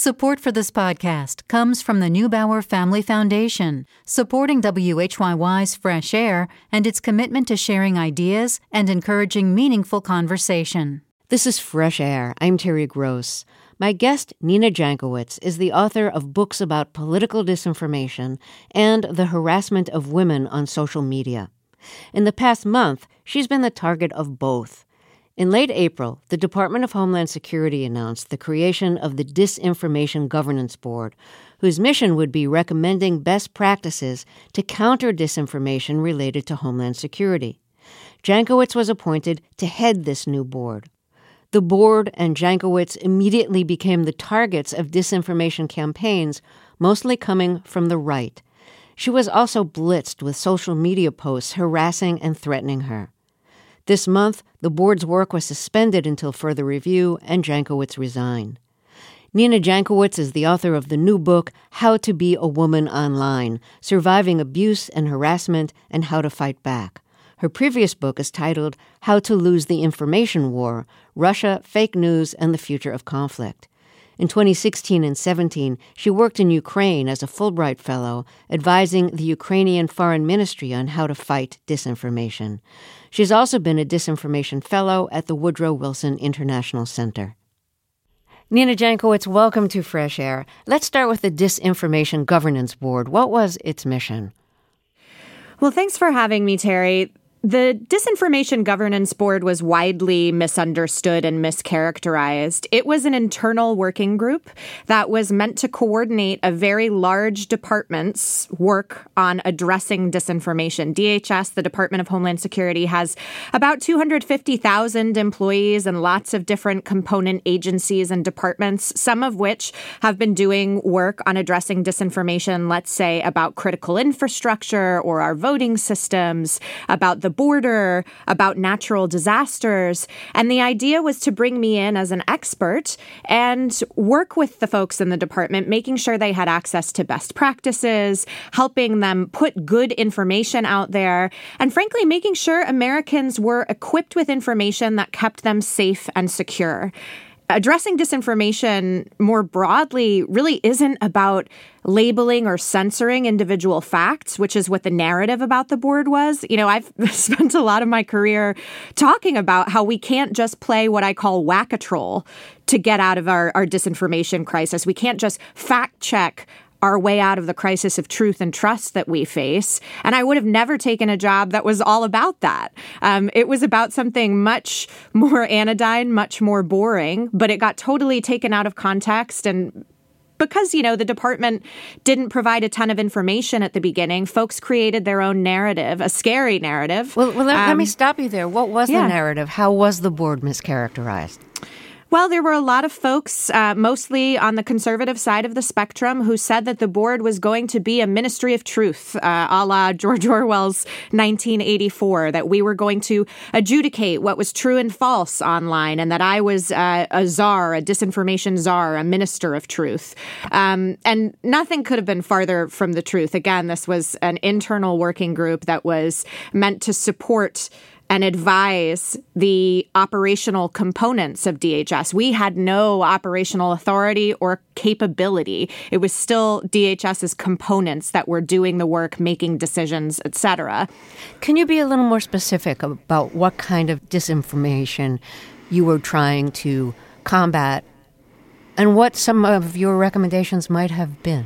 Support for this podcast comes from the Neubauer Family Foundation, supporting WHYY's Fresh Air and its commitment to sharing ideas and encouraging meaningful conversation. This is Fresh Air. I'm Terry Gross. My guest, Nina Jankowicz, is the author of books about political disinformation and the harassment of women on social media. In the past month, she's been the target of both. In late April, the Department of Homeland Security announced the creation of the Disinformation Governance Board, whose mission would be recommending best practices to counter disinformation related to Homeland Security. Jankowicz was appointed to head this new board. The board and Jankowicz immediately became the targets of disinformation campaigns, mostly coming from the right. She was also blitzed with social media posts harassing and threatening her. This month, the board's work was suspended until further review, and Jankowicz resigned. Nina Jankowicz is the author of the new book, How to Be a Woman Online Surviving Abuse and Harassment and How to Fight Back. Her previous book is titled How to Lose the Information War Russia, Fake News, and the Future of Conflict. In 2016 and 17, she worked in Ukraine as a Fulbright Fellow, advising the Ukrainian Foreign Ministry on how to fight disinformation. She's also been a Disinformation Fellow at the Woodrow Wilson International Center. Nina Jankowicz, welcome to Fresh Air. Let's start with the Disinformation Governance Board. What was its mission? Well, thanks for having me, Terry. The Disinformation Governance Board was widely misunderstood and mischaracterized. It was an internal working group that was meant to coordinate a very large department's work on addressing disinformation. DHS, the Department of Homeland Security, has about 250,000 employees and lots of different component agencies and departments, some of which have been doing work on addressing disinformation, let's say about critical infrastructure or our voting systems, about the the border, about natural disasters. And the idea was to bring me in as an expert and work with the folks in the department, making sure they had access to best practices, helping them put good information out there, and frankly, making sure Americans were equipped with information that kept them safe and secure addressing disinformation more broadly really isn't about labeling or censoring individual facts, which is what the narrative about the board was. You know, I've spent a lot of my career talking about how we can't just play what I call whack a troll to get out of our, our disinformation crisis. We can't just fact check our way out of the crisis of truth and trust that we face. And I would have never taken a job that was all about that. Um, it was about something much more anodyne, much more boring, but it got totally taken out of context and because you know the department didn't provide a ton of information at the beginning folks created their own narrative a scary narrative well, well let, um, let, me um, stop you there what was yeah. the narrative how was the board mischaracterized well, there were a lot of folks, uh, mostly on the conservative side of the spectrum, who said that the board was going to be a ministry of truth, uh, a la George Orwell's 1984, that we were going to adjudicate what was true and false online, and that I was uh, a czar, a disinformation czar, a minister of truth. Um, and nothing could have been farther from the truth. Again, this was an internal working group that was meant to support and advise the operational components of DHS. We had no operational authority or capability. It was still DHS's components that were doing the work, making decisions, etc. Can you be a little more specific about what kind of disinformation you were trying to combat and what some of your recommendations might have been?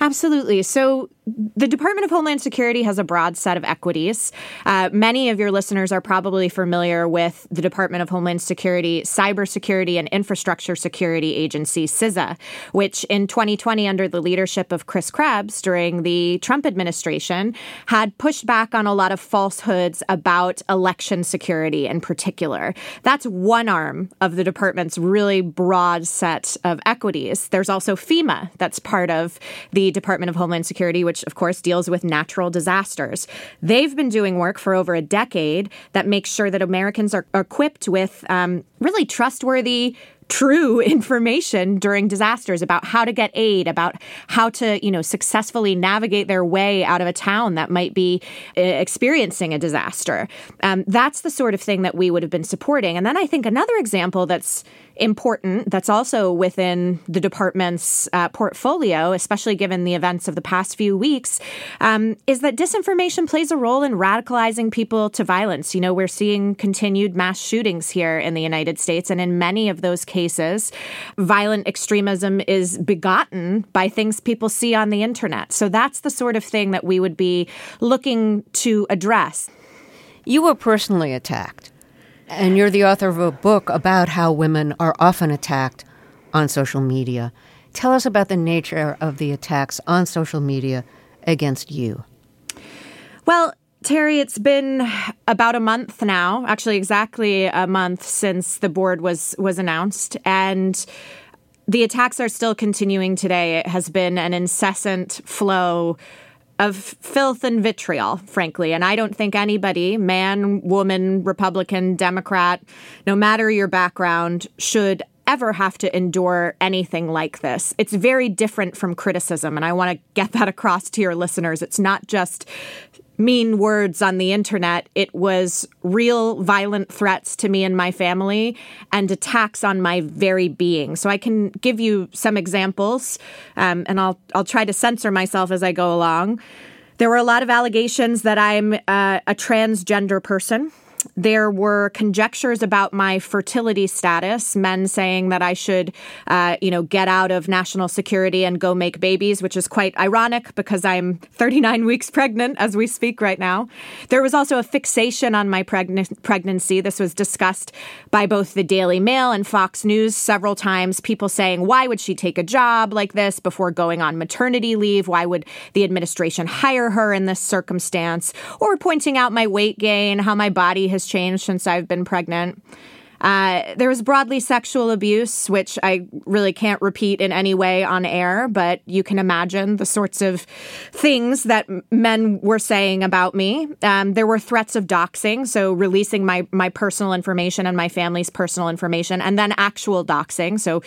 Absolutely. So, the Department of Homeland Security has a broad set of equities. Uh, many of your listeners are probably familiar with the Department of Homeland Security Cybersecurity and Infrastructure Security Agency, CISA, which in 2020, under the leadership of Chris Krebs during the Trump administration, had pushed back on a lot of falsehoods about election security in particular. That's one arm of the department's really broad set of equities. There's also FEMA, that's part of the Department of Homeland Security, which of course deals with natural disasters. They've been doing work for over a decade that makes sure that Americans are equipped with um, really trustworthy true information during disasters about how to get aid, about how to, you know, successfully navigate their way out of a town that might be uh, experiencing a disaster. Um, that's the sort of thing that we would have been supporting. And then I think another example that's important that's also within the department's uh, portfolio, especially given the events of the past few weeks, um, is that disinformation plays a role in radicalizing people to violence. You know, we're seeing continued mass shootings here in the United States, and in many of those cases, violent extremism is begotten by things people see on the internet. So that's the sort of thing that we would be looking to address. You were personally attacked. And you're the author of a book about how women are often attacked on social media. Tell us about the nature of the attacks on social media against you. Well, Terry, it's been about a month now, actually exactly a month since the board was was announced and the attacks are still continuing today. It has been an incessant flow of filth and vitriol, frankly. And I don't think anybody, man, woman, Republican, Democrat, no matter your background, should ever have to endure anything like this. It's very different from criticism. And I want to get that across to your listeners. It's not just mean words on the internet. It was real violent threats to me and my family and attacks on my very being. So I can give you some examples, um, and I'll I'll try to censor myself as I go along. There were a lot of allegations that I'm uh, a transgender person. There were conjectures about my fertility status, men saying that I should, uh, you know, get out of national security and go make babies, which is quite ironic because I'm 39 weeks pregnant as we speak right now. There was also a fixation on my pregn- pregnancy. This was discussed by both the Daily Mail and Fox News several times. People saying, why would she take a job like this before going on maternity leave? Why would the administration hire her in this circumstance? Or pointing out my weight gain, how my body has changed since I've been pregnant. Uh, there was broadly sexual abuse, which I really can't repeat in any way on air, but you can imagine the sorts of things that men were saying about me. Um, there were threats of doxing, so releasing my my personal information and my family's personal information, and then actual doxing. So,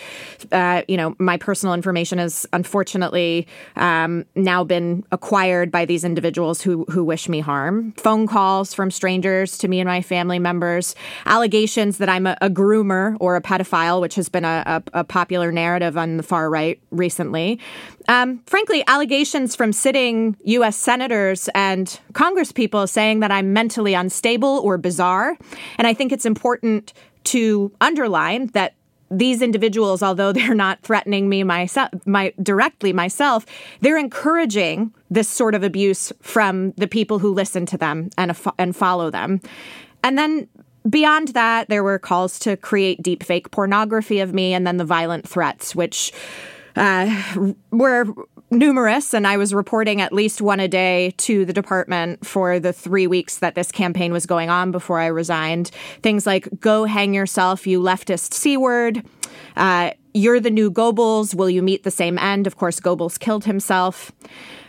uh, you know, my personal information has unfortunately um, now been acquired by these individuals who who wish me harm. Phone calls from strangers to me and my family members, allegations that I'm a, groomer or a pedophile, which has been a, a, a popular narrative on the far right recently. Um, frankly, allegations from sitting U.S. senators and congresspeople saying that I'm mentally unstable or bizarre. And I think it's important to underline that these individuals, although they're not threatening me myself, my directly myself, they're encouraging this sort of abuse from the people who listen to them and and follow them. And then Beyond that, there were calls to create deepfake pornography of me and then the violent threats, which uh, were numerous. And I was reporting at least one a day to the department for the three weeks that this campaign was going on before I resigned. Things like, go hang yourself, you leftist C word. Uh, you're the new Goebbels. Will you meet the same end? Of course, Goebbels killed himself.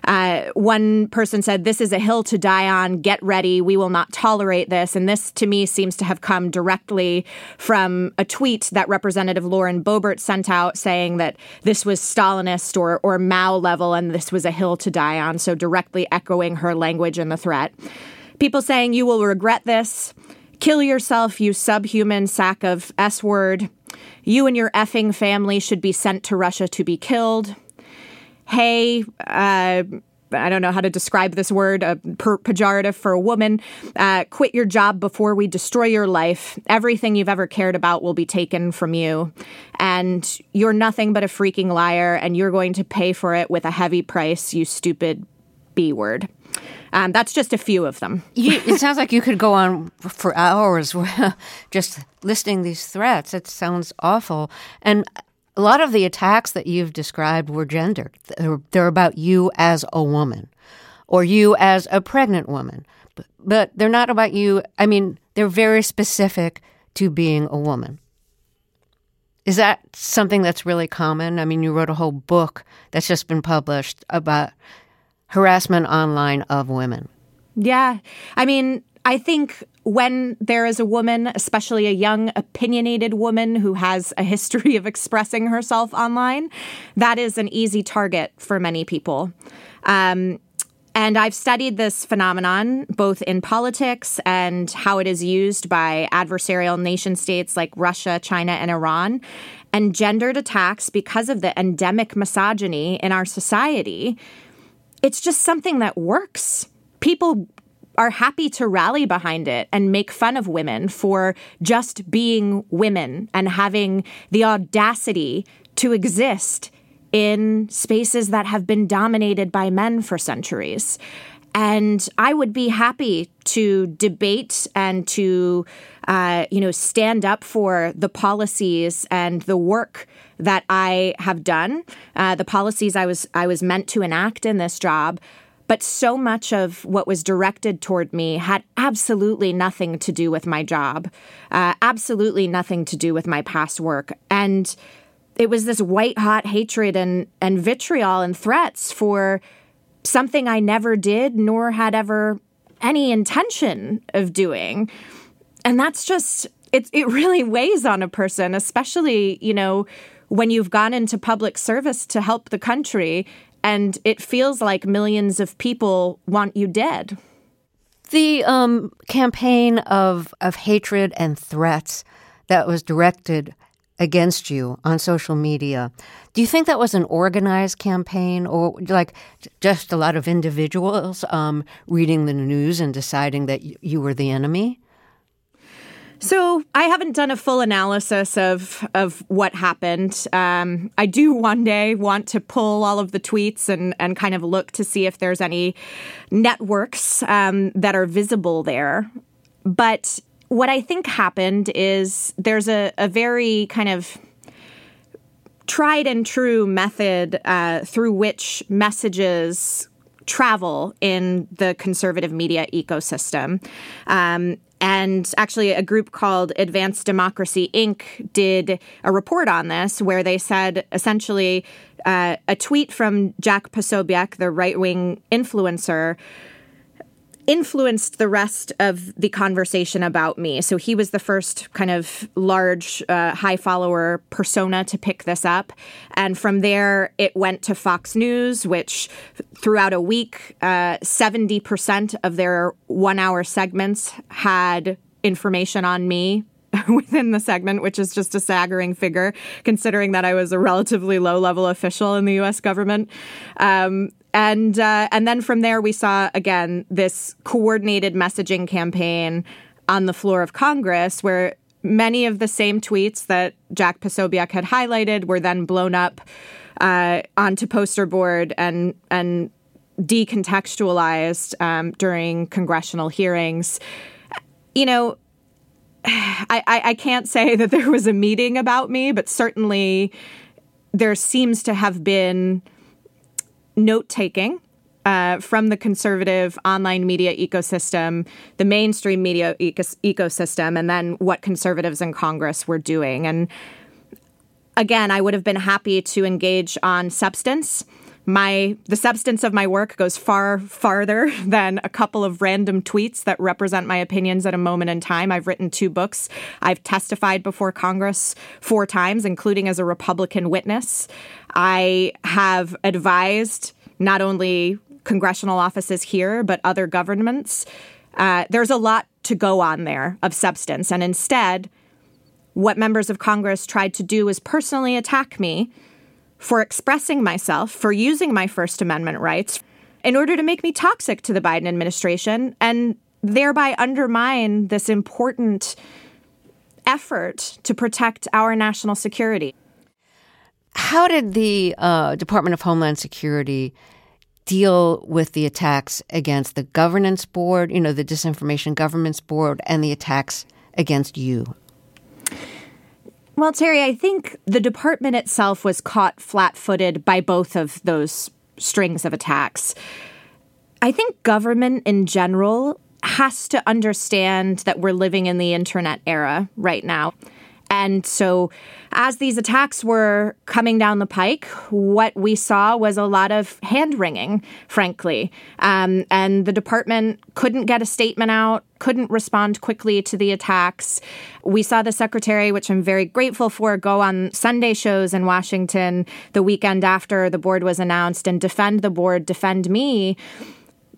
Uh, one person said, This is a hill to die on. Get ready. We will not tolerate this. And this, to me, seems to have come directly from a tweet that Representative Lauren Boebert sent out saying that this was Stalinist or, or Mao level and this was a hill to die on. So, directly echoing her language and the threat. People saying, You will regret this. Kill yourself, you subhuman sack of S word. You and your effing family should be sent to Russia to be killed hey, uh, I don't know how to describe this word, a per- pejorative for a woman. Uh, quit your job before we destroy your life. Everything you've ever cared about will be taken from you. And you're nothing but a freaking liar, and you're going to pay for it with a heavy price, you stupid B word. Um, that's just a few of them. You, it sounds like you could go on for hours just listing these threats. It sounds awful. And a lot of the attacks that you've described were gendered. They're, they're about you as a woman or you as a pregnant woman, but, but they're not about you. I mean, they're very specific to being a woman. Is that something that's really common? I mean, you wrote a whole book that's just been published about harassment online of women. Yeah. I mean, I think when there is a woman, especially a young, opinionated woman who has a history of expressing herself online, that is an easy target for many people. Um, and I've studied this phenomenon both in politics and how it is used by adversarial nation states like Russia, China, and Iran. And gendered attacks, because of the endemic misogyny in our society, it's just something that works. People are happy to rally behind it and make fun of women for just being women and having the audacity to exist in spaces that have been dominated by men for centuries. And I would be happy to debate and to, uh, you know, stand up for the policies and the work that I have done, uh, the policies I was I was meant to enact in this job. But so much of what was directed toward me had absolutely nothing to do with my job, uh, absolutely nothing to do with my past work. And it was this white hot hatred and, and vitriol and threats for something I never did nor had ever any intention of doing. And that's just, it, it really weighs on a person, especially, you know, when you've gone into public service to help the country and it feels like millions of people want you dead. The um, campaign of of hatred and threats that was directed against you on social media. Do you think that was an organized campaign or like just a lot of individuals um, reading the news and deciding that you were the enemy? So I haven't done a full analysis of of what happened. Um, I do one day want to pull all of the tweets and and kind of look to see if there's any networks um, that are visible there. But what I think happened is there's a, a very kind of tried and true method uh, through which messages travel in the conservative media ecosystem. Um, and actually, a group called Advance Democracy Inc. did a report on this where they said essentially uh, a tweet from Jack Posobiec, the right wing influencer, influenced the rest of the conversation about me. So he was the first kind of large, uh, high follower persona to pick this up. And from there, it went to Fox News, which throughout a week, uh, 70% of their one hour segments had information on me within the segment, which is just a staggering figure, considering that I was a relatively low level official in the US government. Um, and uh, and then from there we saw again this coordinated messaging campaign on the floor of Congress where many of the same tweets that Jack Posobiec had highlighted were then blown up uh, onto poster board and and decontextualized um, during congressional hearings. You know, I, I, I can't say that there was a meeting about me, but certainly there seems to have been note taking uh, from the conservative online media ecosystem, the mainstream media eco- ecosystem, and then what conservatives in Congress were doing. And again, I would have been happy to engage on substance. My the substance of my work goes far farther than a couple of random tweets that represent my opinions at a moment in time. I've written two books. I've testified before Congress four times, including as a Republican witness. I have advised not only congressional offices here, but other governments. Uh, there's a lot to go on there of substance. And instead, what members of Congress tried to do was personally attack me for expressing myself, for using my First Amendment rights in order to make me toxic to the Biden administration and thereby undermine this important effort to protect our national security. How did the uh, Department of Homeland Security deal with the attacks against the governance board, you know, the disinformation governance board, and the attacks against you? Well, Terry, I think the department itself was caught flat footed by both of those strings of attacks. I think government in general has to understand that we're living in the internet era right now. And so, as these attacks were coming down the pike, what we saw was a lot of hand wringing, frankly. Um, and the department couldn't get a statement out, couldn't respond quickly to the attacks. We saw the secretary, which I'm very grateful for, go on Sunday shows in Washington the weekend after the board was announced and defend the board, defend me.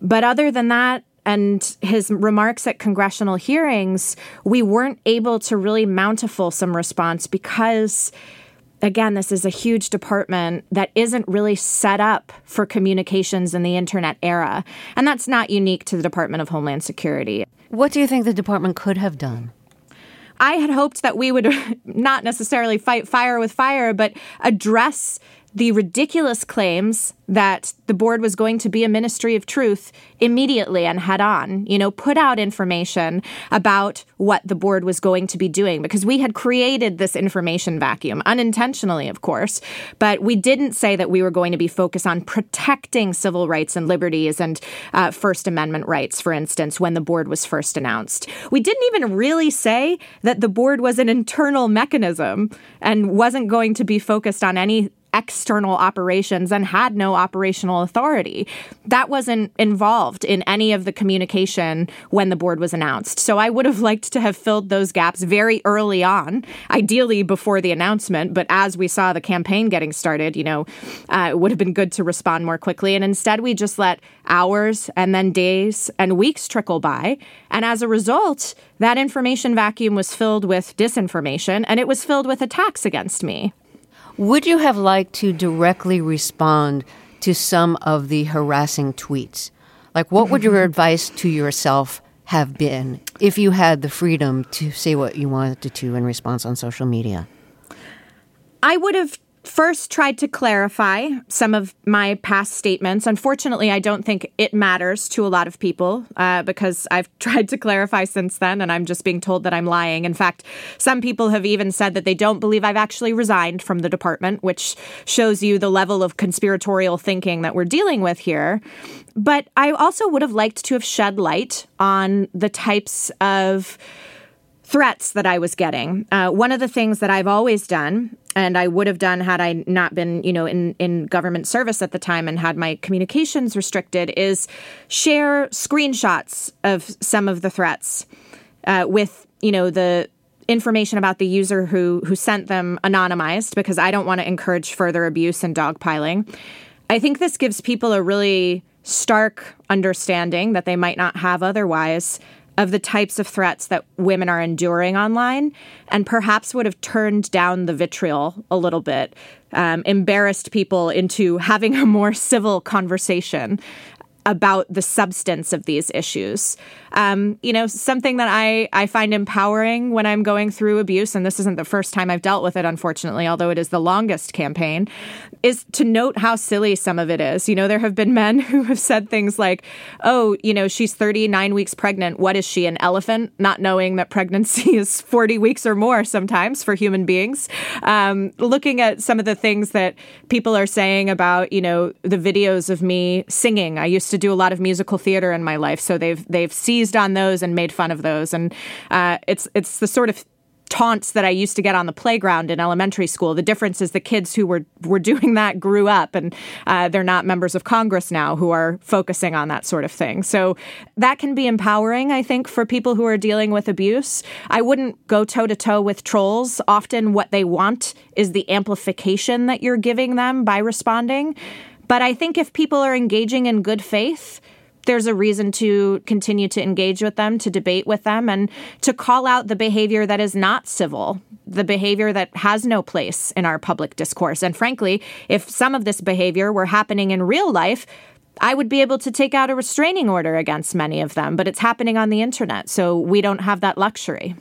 But other than that, and his remarks at congressional hearings, we weren't able to really mount a fulsome response because again, this is a huge department that isn't really set up for communications in the internet era. And that's not unique to the Department of Homeland Security. What do you think the department could have done? I had hoped that we would not necessarily fight fire with fire, but address the ridiculous claims that the board was going to be a ministry of truth immediately and head on, you know, put out information about what the board was going to be doing because we had created this information vacuum unintentionally, of course, but we didn't say that we were going to be focused on protecting civil rights and liberties and uh, First Amendment rights, for instance, when the board was first announced. We didn't even really say that the board was an internal mechanism and wasn't going to be focused on any external operations and had no operational authority. That wasn't involved in any of the communication when the board was announced. So I would have liked to have filled those gaps very early on, ideally before the announcement. But as we saw the campaign getting started, you know, uh, it would have been good to respond more quickly. And instead, we just let hours and then days and weeks trickle by. And as a result, that information vacuum was filled with disinformation and it was filled with attacks against me. Would you have liked to directly respond to some of the harassing tweets? Like, what would your advice to yourself have been if you had the freedom to say what you wanted to in response on social media? I would have first tried to clarify some of my past statements. Unfortunately, I don't think it matters to a lot of people uh, because I've tried to clarify since then and I'm just being told that I'm lying. In fact, some people have even said that they don't believe I've actually resigned from the department, which shows you the level of conspiratorial thinking that we're dealing with here. But I also would have liked to have shed light on the types of threats that I was getting. Uh, one of the things that I've always done, and I would have done had I not been, you know, in, in government service at the time and had my communications restricted, is share screenshots of some of the threats uh, with, you know, the information about the user who who sent them anonymized because I don't want to encourage further abuse and dogpiling. I think this gives people a really stark understanding that they might not have otherwise of the types of threats that women are enduring online and perhaps would have turned down the vitriol a little bit, um, embarrassed people into having a more civil conversation about the substance of these issues. Um, you know, something that I, I find empowering when I'm going through abuse, and this isn't the first time I've dealt with it, unfortunately, although it is the longest campaign, is to note how silly some of it is. You know, there have been men who have said things like, oh, you know, she's 39 weeks pregnant. What is she, an elephant? Not knowing that pregnancy is 40 weeks or more sometimes for human beings. Um, looking at some of the things that people are saying about, you know, the videos of me singing. I used to do a lot of musical theater in my life, so they've they've seized on those and made fun of those, and uh, it's it's the sort of taunts that I used to get on the playground in elementary school. The difference is the kids who were were doing that grew up, and uh, they're not members of Congress now who are focusing on that sort of thing. So that can be empowering, I think, for people who are dealing with abuse. I wouldn't go toe to toe with trolls. Often, what they want is the amplification that you're giving them by responding. But I think if people are engaging in good faith, there's a reason to continue to engage with them, to debate with them, and to call out the behavior that is not civil, the behavior that has no place in our public discourse. And frankly, if some of this behavior were happening in real life, I would be able to take out a restraining order against many of them, but it's happening on the internet, so we don't have that luxury.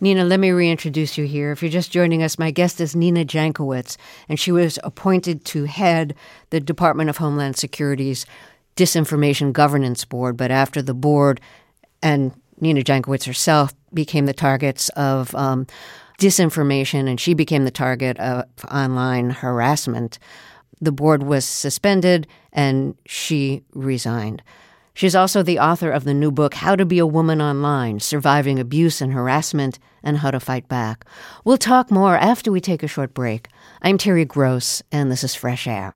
Nina, let me reintroduce you here. If you're just joining us, my guest is Nina Jankowicz, and she was appointed to head the Department of Homeland Security's Disinformation Governance Board. But after the board and Nina Jankowicz herself became the targets of um, disinformation, and she became the target of online harassment, the board was suspended and she resigned. She's also the author of the new book, How to Be a Woman Online Surviving Abuse and Harassment and How to Fight Back. We'll talk more after we take a short break. I'm Terry Gross, and this is Fresh Air.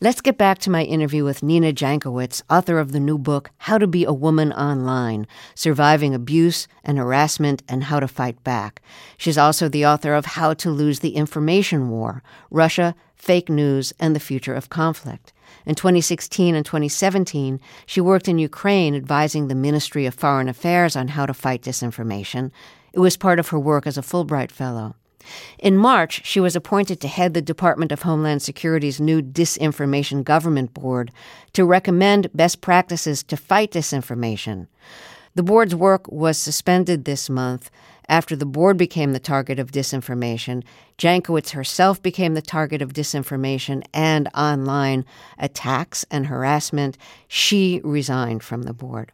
Let's get back to my interview with Nina Jankowicz, author of the new book, How to Be a Woman Online Surviving Abuse and Harassment and How to Fight Back. She's also the author of How to Lose the Information War Russia, Fake News, and the Future of Conflict. In 2016 and 2017, she worked in Ukraine advising the Ministry of Foreign Affairs on how to fight disinformation. It was part of her work as a Fulbright Fellow. In March, she was appointed to head the Department of Homeland Security's new Disinformation Government Board to recommend best practices to fight disinformation. The board's work was suspended this month after the board became the target of disinformation. Jankowicz herself became the target of disinformation and online attacks and harassment. She resigned from the board.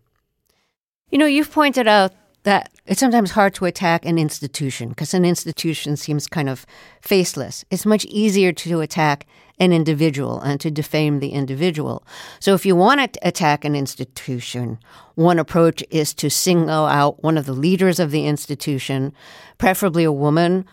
You know, you've pointed out that it's sometimes hard to attack an institution because an institution seems kind of faceless. It's much easier to attack an individual and to defame the individual. So if you want to attack an institution, one approach is to single out one of the leaders of the institution, preferably a woman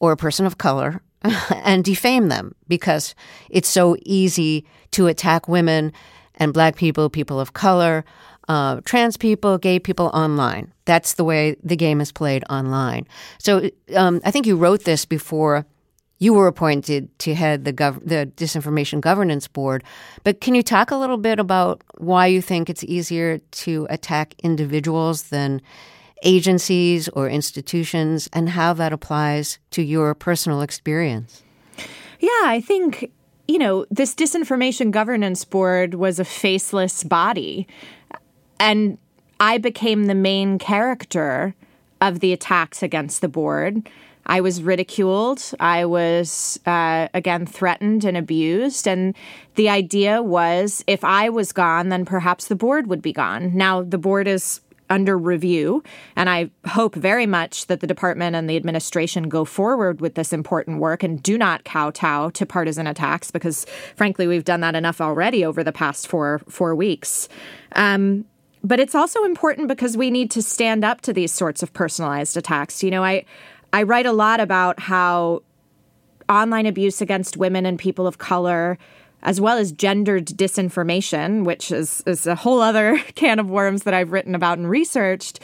or a person of color, and defame them because it's so easy to attack women and black people, people of color, uh, trans people, gay people online. That's the way the game is played online. So um, I think you wrote this before you were appointed to head the gov- the disinformation governance board. But can you talk a little bit about why you think it's easier to attack individuals than agencies or institutions, and how that applies to your personal experience? Yeah, I think you know this disinformation governance board was a faceless body, and I became the main character of the attacks against the board. I was ridiculed. I was, uh, again, threatened and abused. And the idea was if I was gone, then perhaps the board would be gone. Now, the board is under review. And I hope very much that the department and the administration go forward with this important work and do not kowtow to partisan attacks because, frankly, we've done that enough already over the past four four weeks. Um, but it's also important because we need to stand up to these sorts of personalized attacks. You know, I I write a lot about how online abuse against women and people of color as well as gendered disinformation, which is, is a whole other can of worms that I've written about and researched,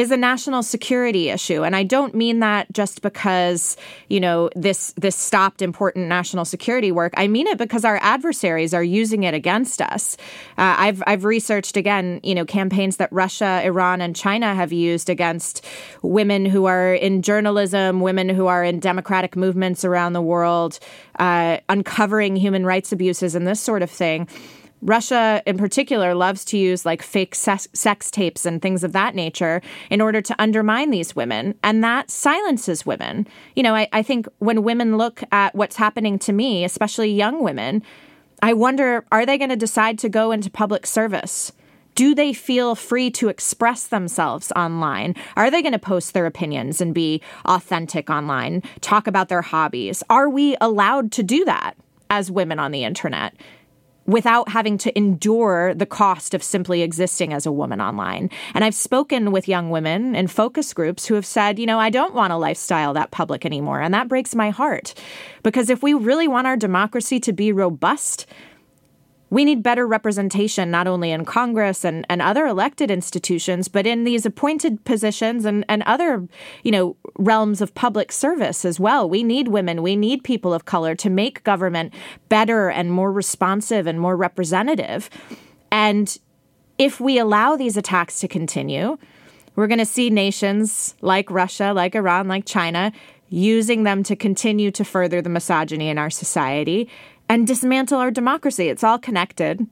is a national security issue. And i don't mean that just because you know this this stopped important national security work. I mean it because our adversaries are using it against us. Uh, i've i've researched again you know campaigns that russia iran and china have used against women who are in journalism women who are in democratic movements around the world uh, uncovering human rights abuses and this sort of thing Russia, in particular, loves to use like fake sex, tapes and things of that nature in order to undermine these women. And that silences women. You know, I, I think when women look at what's happening to me, especially young women, I wonder are they going to decide to go into public service? Do they feel free to express themselves online? Are they going to post their opinions and be authentic online, talk about their hobbies? Are we allowed to do that as women on the internet? Without having to endure the cost of simply existing as a woman online. And I've spoken with young women in focus groups who have said, you know, I don't want a lifestyle that public anymore. And that breaks my heart. Because if we really want our democracy to be robust, we need better representation, not only in Congress and, and other elected institutions, but in these appointed positions and, and other, you know, realms of public service as well. We need women, we need people of color to make government better and more responsive and more representative. And if we allow these attacks to continue, we're going to see nations like Russia, like Iran, like China using them to continue to further the misogyny in our society and dismantle our democracy. It's all connected.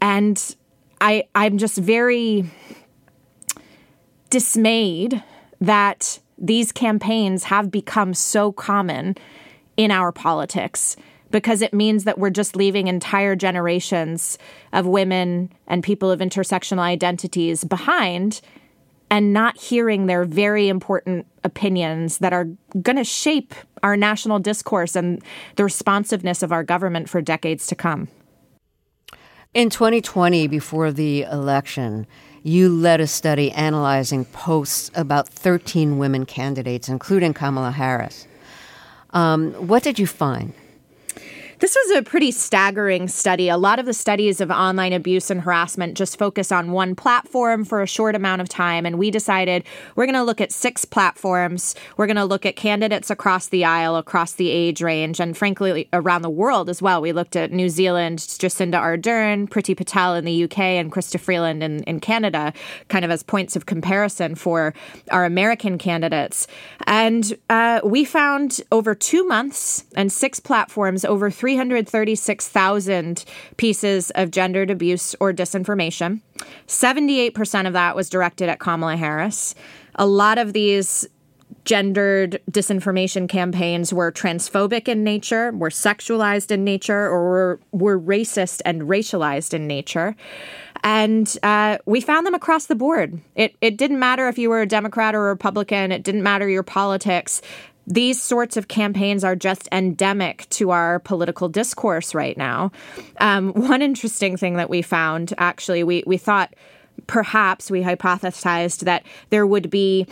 And I I'm just very dismayed that these campaigns have become so common in our politics because it means that we're just leaving entire generations of women and people of intersectional identities behind and not hearing their very important opinions that are going to shape our national discourse and the responsiveness of our government for decades to come. In 2020, before the election, you led a study analyzing posts about 13 women candidates, including Kamala Harris. Um, what did you find? This was a pretty staggering study. A lot of the studies of online abuse and harassment just focus on one platform for a short amount of time. And we decided we're going to look at six platforms. We're going to look at candidates across the aisle, across the age range, and frankly, around the world as well. We looked at New Zealand, Jacinda Ardern, Priti Patel in the UK, and Chrystia Freeland in, in Canada, kind of as points of comparison for our American candidates. And uh, we found over two months and six platforms, over three 336,000 pieces of gendered abuse or disinformation. 78% of that was directed at Kamala Harris. A lot of these gendered disinformation campaigns were transphobic in nature, were sexualized in nature, or were, were racist and racialized in nature. And uh, we found them across the board. It, it didn't matter if you were a Democrat or a Republican, it didn't matter your politics these sorts of campaigns are just endemic to our political discourse right now. Um, one interesting thing that we found, actually, we, we thought perhaps we hypothesized that there would be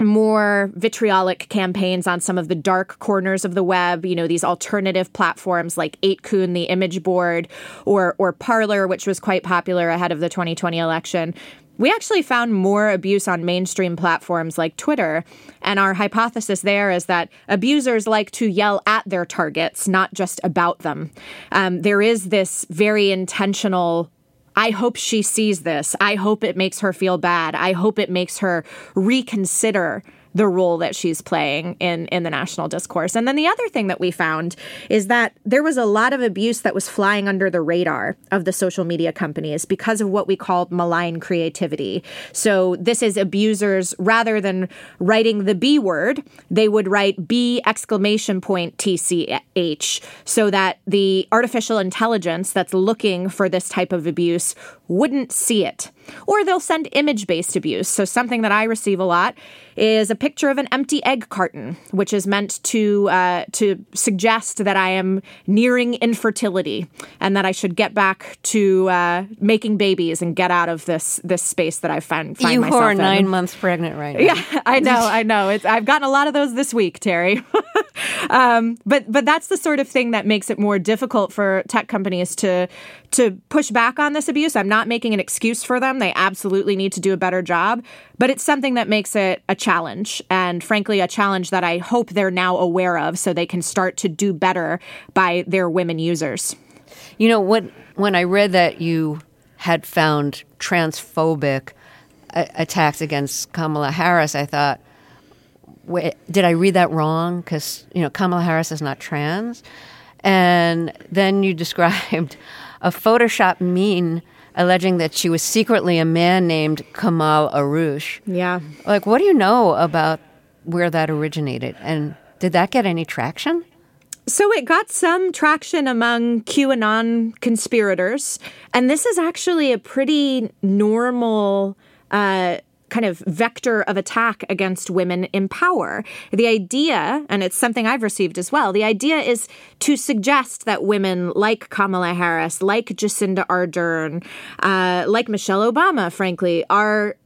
more vitriolic campaigns on some of the dark corners of the web, you know, these alternative platforms like 8kun, the image board, or or Parler, which was quite popular ahead of the 2020 election. We actually found more abuse on mainstream platforms like Twitter. And our hypothesis there is that abusers like to yell at their targets, not just about them. Um, there is this very intentional I hope she sees this. I hope it makes her feel bad. I hope it makes her reconsider the role that she's playing in in the national discourse. And then the other thing that we found is that there was a lot of abuse that was flying under the radar of the social media companies because of what we called malign creativity. So this is abusers rather than writing the B word, they would write B exclamation point TCH so that the artificial intelligence that's looking for this type of abuse wouldn't see it. Or they'll send image based abuse. So, something that I receive a lot is a picture of an empty egg carton, which is meant to uh, to suggest that I am nearing infertility and that I should get back to uh, making babies and get out of this this space that I find, find you myself are in. nine months pregnant right now. Yeah, I know, I know. It's I've gotten a lot of those this week, Terry. um, but but that's the sort of thing that makes it more difficult for tech companies to to push back on this abuse. I'm not making an excuse for them. They absolutely need to do a better job, but it's something that makes it a challenge and frankly a challenge that I hope they're now aware of so they can start to do better by their women users. You know, when when I read that you had found transphobic uh, attacks against Kamala Harris, I thought wait, did I read that wrong? Because you know Kamala Harris is not trans, and then you described a Photoshop meme alleging that she was secretly a man named Kamal Aroush. Yeah, like what do you know about where that originated, and did that get any traction? So it got some traction among QAnon conspirators, and this is actually a pretty normal. Uh, kind of vector of attack against women in power. The idea, and it's something I've received as well, the idea is to suggest that women like Kamala Harris, like Jacinda Ardern, uh, like Michelle Obama, frankly, are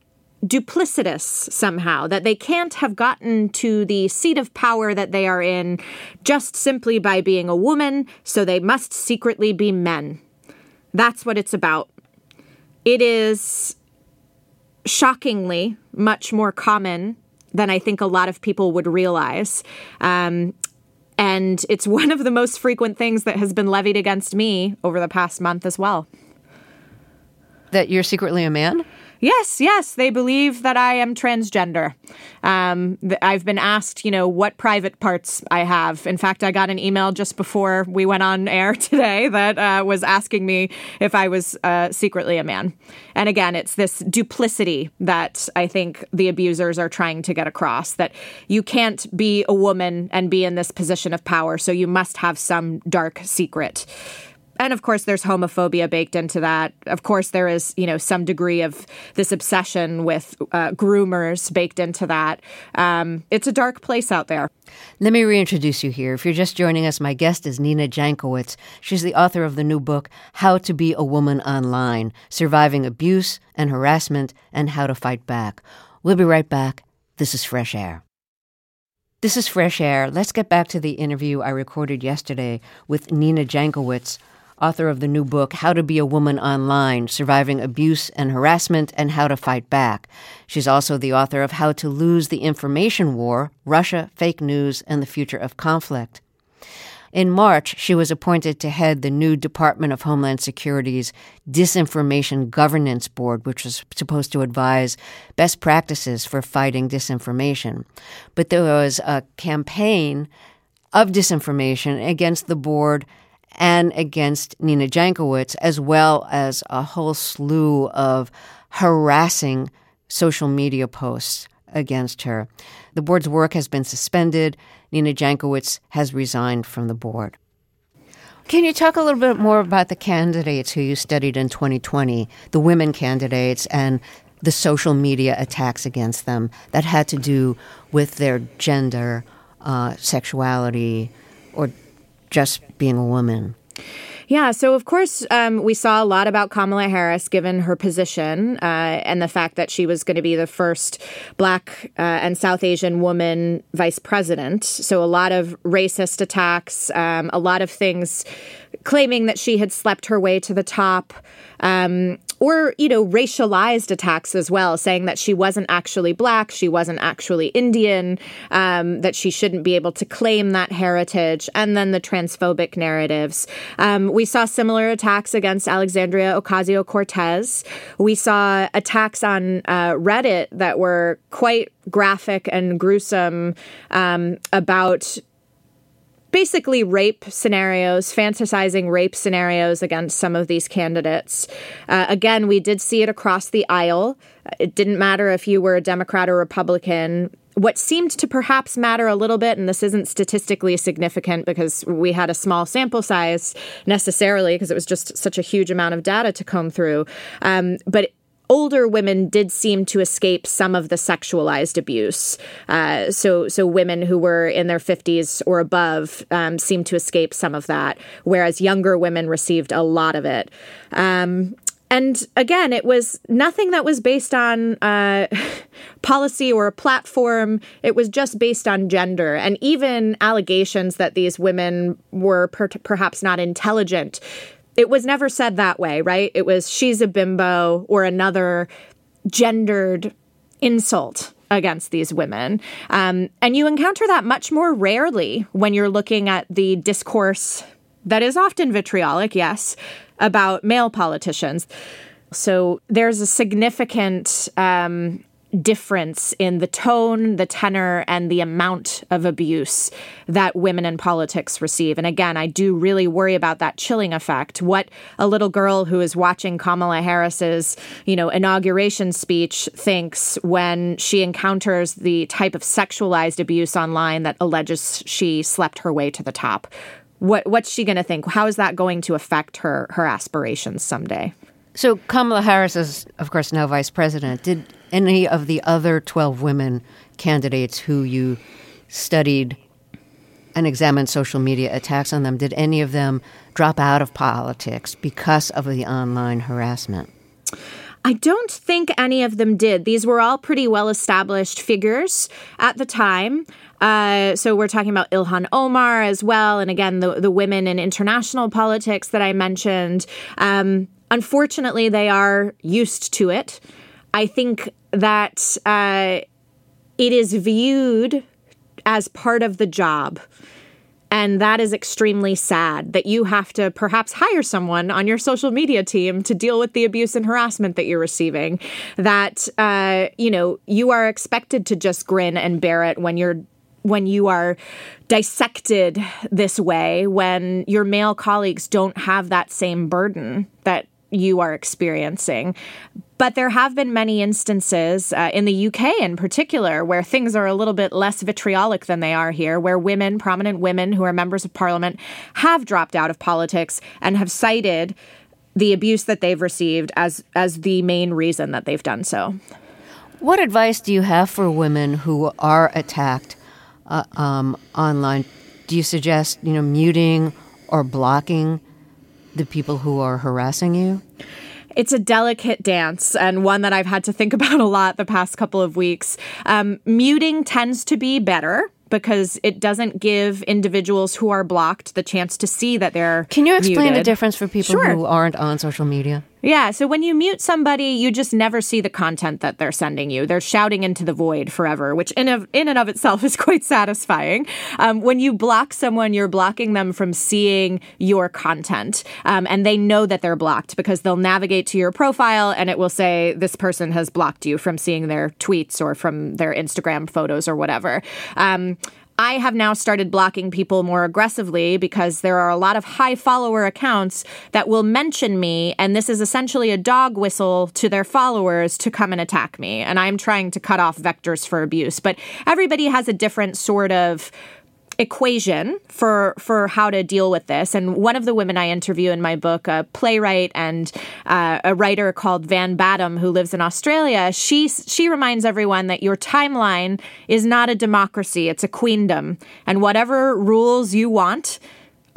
duplicitous somehow, that they can't have gotten to the seat of power that they are in just simply by being a woman, so they must secretly be men. That's what it's about. It is shockingly much more common than I think a lot of people would realize. Um, and it's one of the most frequent things that has been levied against me over the past month as well. That you're secretly a man? Yes, yes, they believe that I am transgender. Um, I've been asked, you know, what private parts I have. In fact, I got an email just before we went on air today that uh, was asking me if I was uh, secretly a man. And again, it's this duplicity that I think the abusers are trying to get across that you can't be a woman and be in this position of power, so you must have some dark secret. And of course there's homophobia baked into that. Of course there is you know some degree of this obsession with uh, groomers baked into that. Um, it's a dark place out there. Let me reintroduce you here. If you're just joining us my guest is nina jankowicz she's the author of the new book how to be a woman online surviving abuse and harassment and how to fight back. We'll be right back. This is fresh air. This is Fresh Air. Let's get back to the interview I recorded yesterday with Nina Jankowicz, author of the new book, How to Be a Woman Online Surviving Abuse and Harassment and How to Fight Back. She's also the author of How to Lose the Information War Russia, Fake News, and the Future of Conflict. In March, she was appointed to head the new Department of Homeland Security's Disinformation Governance Board, which was supposed to advise best practices for fighting disinformation. But there was a campaign of disinformation against the board and against Nina Jankowicz, as well as a whole slew of harassing social media posts against her. The board's work has been suspended. Nina Jankowicz has resigned from the board. Can you talk a little bit more about the candidates who you studied in 2020, the women candidates, and the social media attacks against them that had to do with their gender, uh, sexuality, or just being a woman? Yeah, so of course, um, we saw a lot about Kamala Harris given her position uh, and the fact that she was going to be the first Black uh, and South Asian woman vice president. So a lot of racist attacks, um, a lot of things claiming that she had slept her way to the top. Um, or, you know, racialized attacks as well, saying that she wasn't actually black, she wasn't actually Indian, um, that she shouldn't be able to claim that heritage, and then the transphobic narratives. Um, we saw similar attacks against Alexandria Ocasio Cortez. We saw attacks on uh, Reddit that were quite graphic and gruesome um, about basically rape scenarios, fantasizing rape scenarios against some of these candidates. Uh, again, we did see it across the aisle. It didn't matter if you were a Democrat or Republican. What seemed to perhaps matter a little bit, and this isn't statistically significant because we had a small sample size necessarily, because it was just such a huge amount of data to comb through. Um, but older women did seem to escape some of the sexualized abuse. Uh, so, so women who were in their 50s or above um, seemed to escape some of that, whereas younger women received a lot of it. Um, and again, it was nothing that was based on uh, policy or a platform. It was just based on gender. And even allegations that these women were per- perhaps not intelligent it was never said that way, right? It was she's a bimbo or another gendered insult against these women. Um, and you encounter that much more rarely when you're looking at the discourse that is often vitriolic, yes, about male politicians. So there's a significant um, difference in the tone, the tenor, and the amount of abuse that women in politics receive. And again, I do really worry about that chilling effect. What a little girl who is watching Kamala Harris's, you know, inauguration speech thinks when she encounters the type of sexualized abuse online that alleges she slept her way to the top. What what's she going to think? How is that going to affect her her aspirations someday? So Kamala Harris is, of course, now vice president. Did any of the other 12 women candidates who you studied and examined social media attacks on them, did any of them drop out of politics because of the online harassment? I don't think any of them did. These were all pretty well established figures at the time. Uh, so we're talking about Ilhan Omar as well, and again the the women in international politics that I mentioned. Um, unfortunately, they are used to it. I think that uh, it is viewed as part of the job. And that is extremely sad that you have to perhaps hire someone on your social media team to deal with the abuse and harassment that you're receiving. That, uh, you know, you are expected to just grin and bear it when you're when you are dissected this way when your male colleagues don't have that same burden that you are experiencing. But there have been many instances uh, in the UK in particular where things are a little bit less vitriolic than they are here, where women, prominent women who are members of parliament, have dropped out of politics and have cited the abuse that they've received as as the main reason that they've done so. What advice do you have for women who are attacked uh, um, online? Do you suggest you know muting or blocking the people who are harassing you? It's a delicate dance and one that I've had to think about a lot the past couple of weeks. Um, muting tends to be better because it doesn't give individuals who are blocked the chance to see that they're. Can you explain muted. the difference for people Sure. who aren't on social media? Yeah, so when you mute somebody, you just never see the content that they're sending you. They're shouting into the void forever, which in of, in and of itself is quite satisfying. Um, when you block someone, you're blocking them from seeing your content, um, and they know that they're blocked because they'll navigate to your profile and it will say this person has blocked you from seeing their tweets or from their Instagram photos or whatever. Um, I have now started blocking people more aggressively because there are a lot of high follower accounts that will mention me, and this is essentially a dog whistle to their followers to come and attack me. And I'm trying to cut off vectors for abuse. But everybody has a different sort of equation for for how to deal with this. And one of the women I interview in my book, a playwright and uh, a writer called Van Badham, who lives in Australia, she she reminds everyone that your timeline is not a democracy; it's a queendom, and whatever rules you want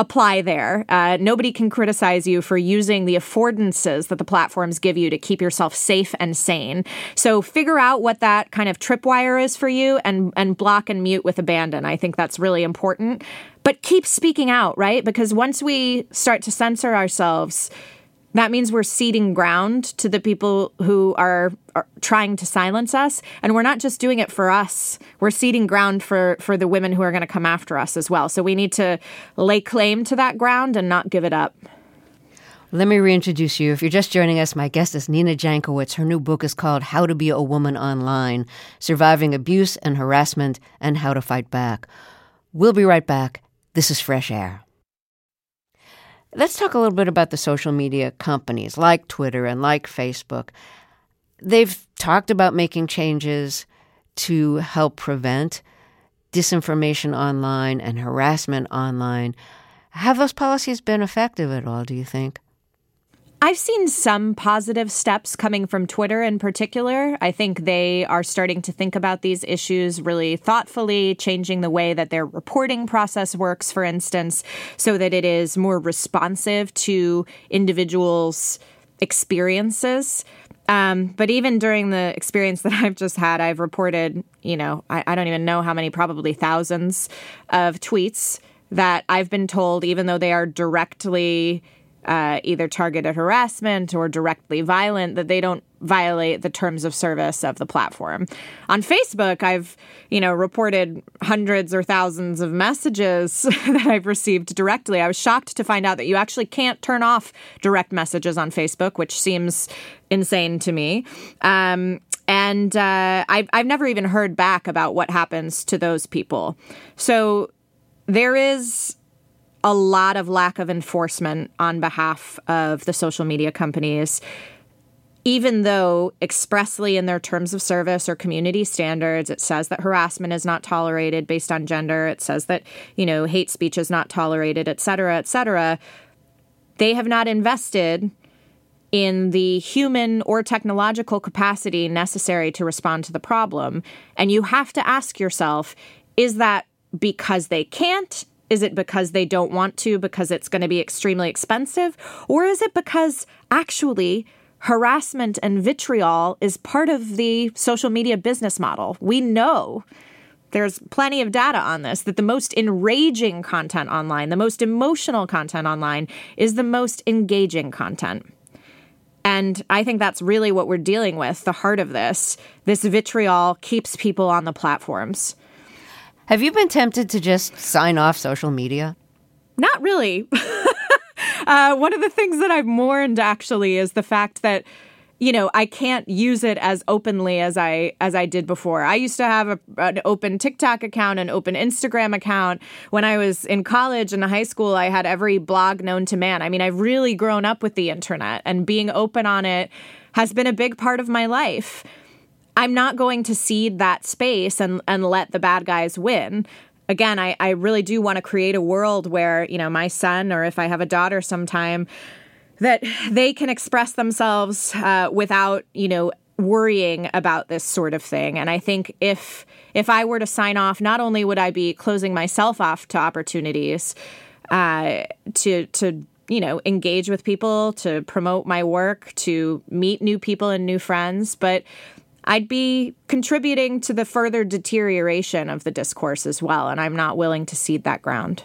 apply there. Uh, nobody can criticize you for using the affordances that the platforms give you to keep yourself safe and sane. So figure out what that kind of tripwire is for you and and block and mute with abandon. I think that's really important. But keep speaking out, right? Because once we start to censor ourselves, that means we're ceding ground to the people who are, are, trying to silence us and we're not just doing it for us we're ceding ground for for the women who are going to come after us as well so we need to lay claim to that ground and not give it up Let me reintroduce you. If you're just joining us, my guest is Nina Jankowicz. Her new book is called How to Be a Woman Online Surviving Abuse and Harassment and How to Fight Back. We'll be right back. This is Fresh Air. Let's talk a little bit about the social media companies like Twitter and like Facebook. They've talked about making changes to help prevent disinformation online and harassment online. Have those policies been effective at all, do you think? I've seen some positive steps coming from Twitter in particular. I think they are starting to think about these issues really thoughtfully, changing the way that their reporting process works, for instance, so that it is more responsive to individuals' experiences. Um, but even during the experience that I've just had, I've reported, you know, I, I don't even know how many, probably thousands of tweets that I've been told, even though they are directly uh, either targeted harassment or directly violent, that they don't violate the terms of service of the platform. On Facebook, I've, you know, reported hundreds or thousands of messages that I've received directly. I was shocked to find out that you actually can't turn off direct messages on Facebook, which seems insane to me. Um, and uh, I've, I've never even heard back about what happens to those people. So there is a lot of lack of enforcement on behalf of the social media companies even though expressly in their terms of service or community standards it says that harassment is not tolerated based on gender. It says that you know hate speech is not tolerated et cetera et cetera. They have not invested in the human or technological capacity necessary to respond to the problem. And you have to ask yourself is that because they can't is it because they don't want to because it's going to be extremely expensive or is it because actually harassment and vitriol is part of the social media business model. We know there's plenty of data on this that the most enraging content online, the most emotional content online, is the most engaging content. And I think that's really what we're dealing with the heart of this. This vitriol keeps people on the platforms. Have you been tempted to just sign off social media? Not really. uh, one of the things that I've mourned actually is the fact that you know, I can't use it as openly as I as I did before. I used to have a, an open TikTok account, an open Instagram account. When I was in college and high school, I had every blog known to man. I mean, I've really grown up with the internet and being open on it has been a big part of my life. I'm not going to cede that space and and let the bad guys win again, I, I really do want to create a world where, you know, my son or if I have a daughter sometime, that they can express themselves uh, without, you know, worrying about this sort of thing. And I think if if I were to sign off, not only would I be closing myself off to opportunities uh, to to you know engage with people, to promote my work, to meet new people and new friends, but I'd be contributing to the further deterioration of the discourse as well. And I'm not willing to cede that ground.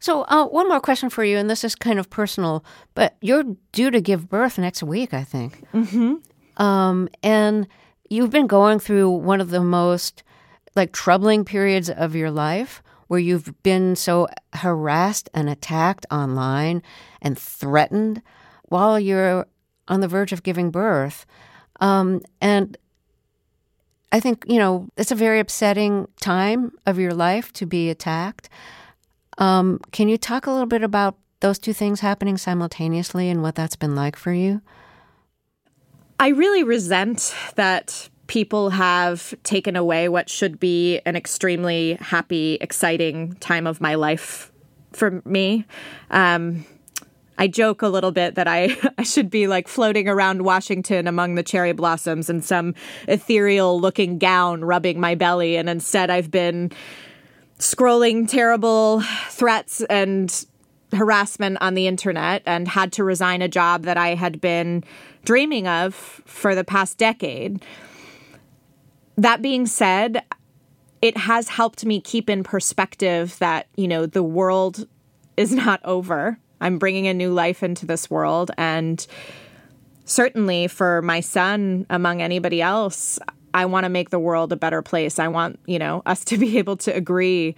So, uh, one more question for you, and this is kind of personal, but you're due to give birth next week, I think. Mm-hmm. Um, and you've been going through one of the most like troubling periods of your life where you've been so harassed and attacked online and threatened while you're on the verge of giving birth. Um, and I think, you know, it's a very upsetting time of your life to be attacked. Um, can you talk a little bit about those two things happening simultaneously and what that's been like for you? I really resent that people have taken away what should be an extremely happy, exciting time of my life for me. Um, I joke a little bit that I, I should be like floating around Washington among the cherry blossoms in some ethereal looking gown rubbing my belly. And instead, I've been scrolling terrible threats and harassment on the internet and had to resign a job that I had been dreaming of for the past decade. That being said, it has helped me keep in perspective that, you know, the world is not over. I'm bringing a new life into this world. And certainly for my son, among anybody else, I want to make the world a better place. I want, you know, us to be able to agree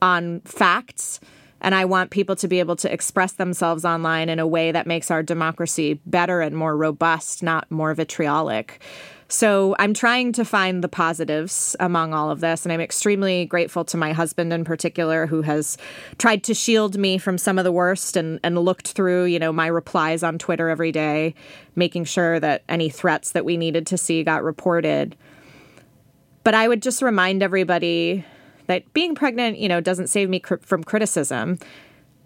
on facts. And I want people to be able to express themselves online in a way that makes our democracy better and more robust, not more vitriolic. So I'm trying to find the positives among all of this. And I'm extremely grateful to my husband in particular, who has tried to shield me from some of the worst and, and looked through, you know, my replies on Twitter every day, making sure that any threats that we needed to see got reported. But I would just remind everybody that being pregnant, you know, doesn't save me cr- from criticism,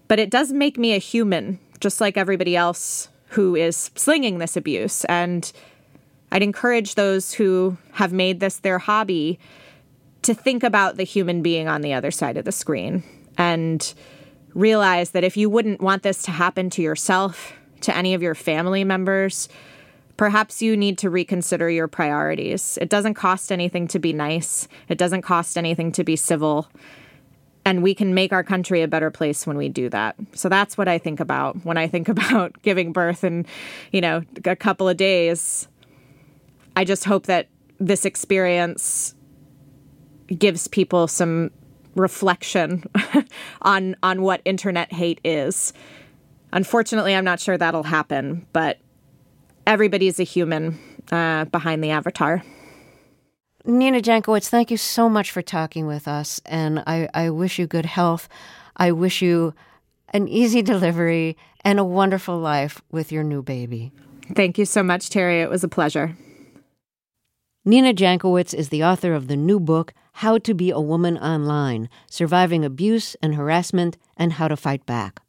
but it does make me a human, just like everybody else who is slinging this abuse. And I'd encourage those who have made this their hobby to think about the human being on the other side of the screen and realize that if you wouldn't want this to happen to yourself, to any of your family members, perhaps you need to reconsider your priorities. It doesn't cost anything to be nice, it doesn't cost anything to be civil. And we can make our country a better place when we do that. So that's what I think about when I think about giving birth in, you know, a couple of days. I just hope that this experience gives people some reflection on on what internet hate is. Unfortunately, I'm not sure that'll happen, but everybody's a human uh, behind the avatar. Nina Jankowicz, thank you so much for talking with us, and I, I wish you good health. I wish you an easy delivery and a wonderful life with your new baby. Thank you so much, Terry. It was a pleasure. Nina Jankowicz is the author of the new book, How to Be a Woman Online Surviving Abuse and Harassment and How to Fight Back.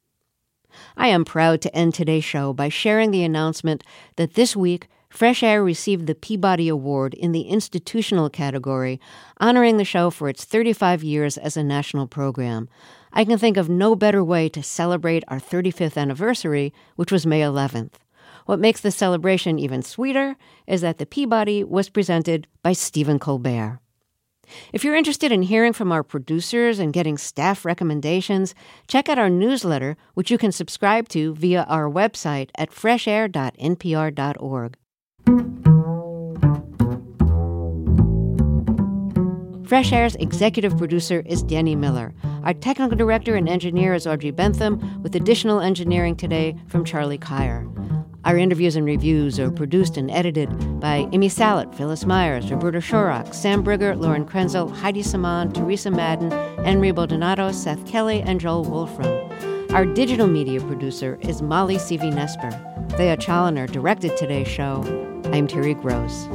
I am proud to end today's show by sharing the announcement that this week, Fresh Air received the Peabody Award in the institutional category, honoring the show for its 35 years as a national program. I can think of no better way to celebrate our 35th anniversary, which was May 11th. What makes the celebration even sweeter is that the Peabody was presented by Stephen Colbert. If you're interested in hearing from our producers and getting staff recommendations, check out our newsletter, which you can subscribe to via our website at freshair.npr.org. Fresh Air's executive producer is Danny Miller. Our technical director and engineer is Audrey Bentham, with additional engineering today from Charlie Kyer. Our interviews and reviews are produced and edited by Amy Salit, Phyllis Myers, Roberta Shorrock, Sam Briger, Lauren Krenzel, Heidi Saman, Therese Madden, Henry Baldonado, Seth Kelley, and Joel Wolfram. Our digital media producer is Molly Seavy-Nesper. Thea Chaloner directed today's show. I'm Terry Gross.